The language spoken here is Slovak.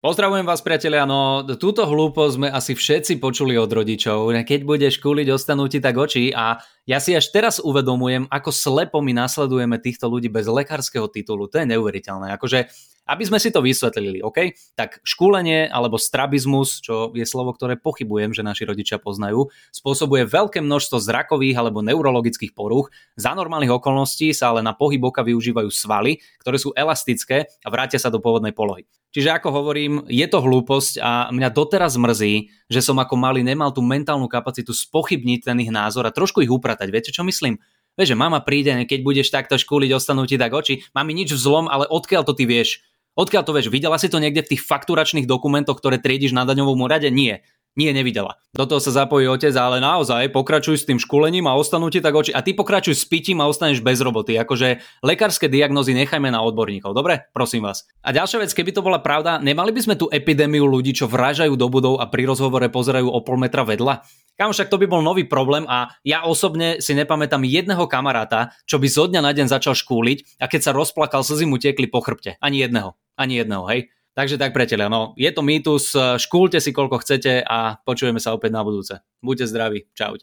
Pozdravujem vás priatelia, no túto hlúposť sme asi všetci počuli od rodičov. Keď budeš kúliť, ostanú ti tak oči a ja si až teraz uvedomujem, ako slepo my nasledujeme týchto ľudí bez lekárskeho titulu. To je neuveriteľné. Akože aby sme si to vysvetlili, OK? Tak škúlenie alebo strabizmus, čo je slovo, ktoré pochybujem, že naši rodičia poznajú, spôsobuje veľké množstvo zrakových alebo neurologických porúch. Za normálnych okolností sa ale na pohyb oka využívajú svaly, ktoré sú elastické a vrátia sa do pôvodnej polohy. Čiže ako hovorím, je to hlúposť a mňa doteraz mrzí, že som ako malý nemal tú mentálnu kapacitu spochybniť ten ich názor a trošku ich upratať. Viete, čo myslím? Vieš, že mama príde, keď budeš takto škúliť, ostanú ti tak oči. Mami nič v ale odkiaľ to ty vieš? Odkiaľ to vieš? Videla si to niekde v tých fakturačných dokumentoch, ktoré triediš na daňovom úrade? Nie. Nie, nevidela. Do toho sa zapojí otec, ale naozaj pokračuj s tým školením a ostanú ti tak oči. A ty pokračuj s pitím a ostaneš bez roboty. Akože lekárske diagnózy nechajme na odborníkov. Dobre? Prosím vás. A ďalšia vec, keby to bola pravda, nemali by sme tú epidémiu ľudí, čo vrážajú do budov a pri rozhovore pozerajú o pol metra vedľa? Kam však to by bol nový problém a ja osobne si nepamätám jedného kamaráta, čo by zo dňa na deň začal škúliť a keď sa rozplakal, slzy mu tiekli po chrbte. Ani jedného. Ani jedného, hej. Takže tak priateľia, no je to mýtus, škúlte si koľko chcete a počujeme sa opäť na budúce. Buďte zdraví, čaute.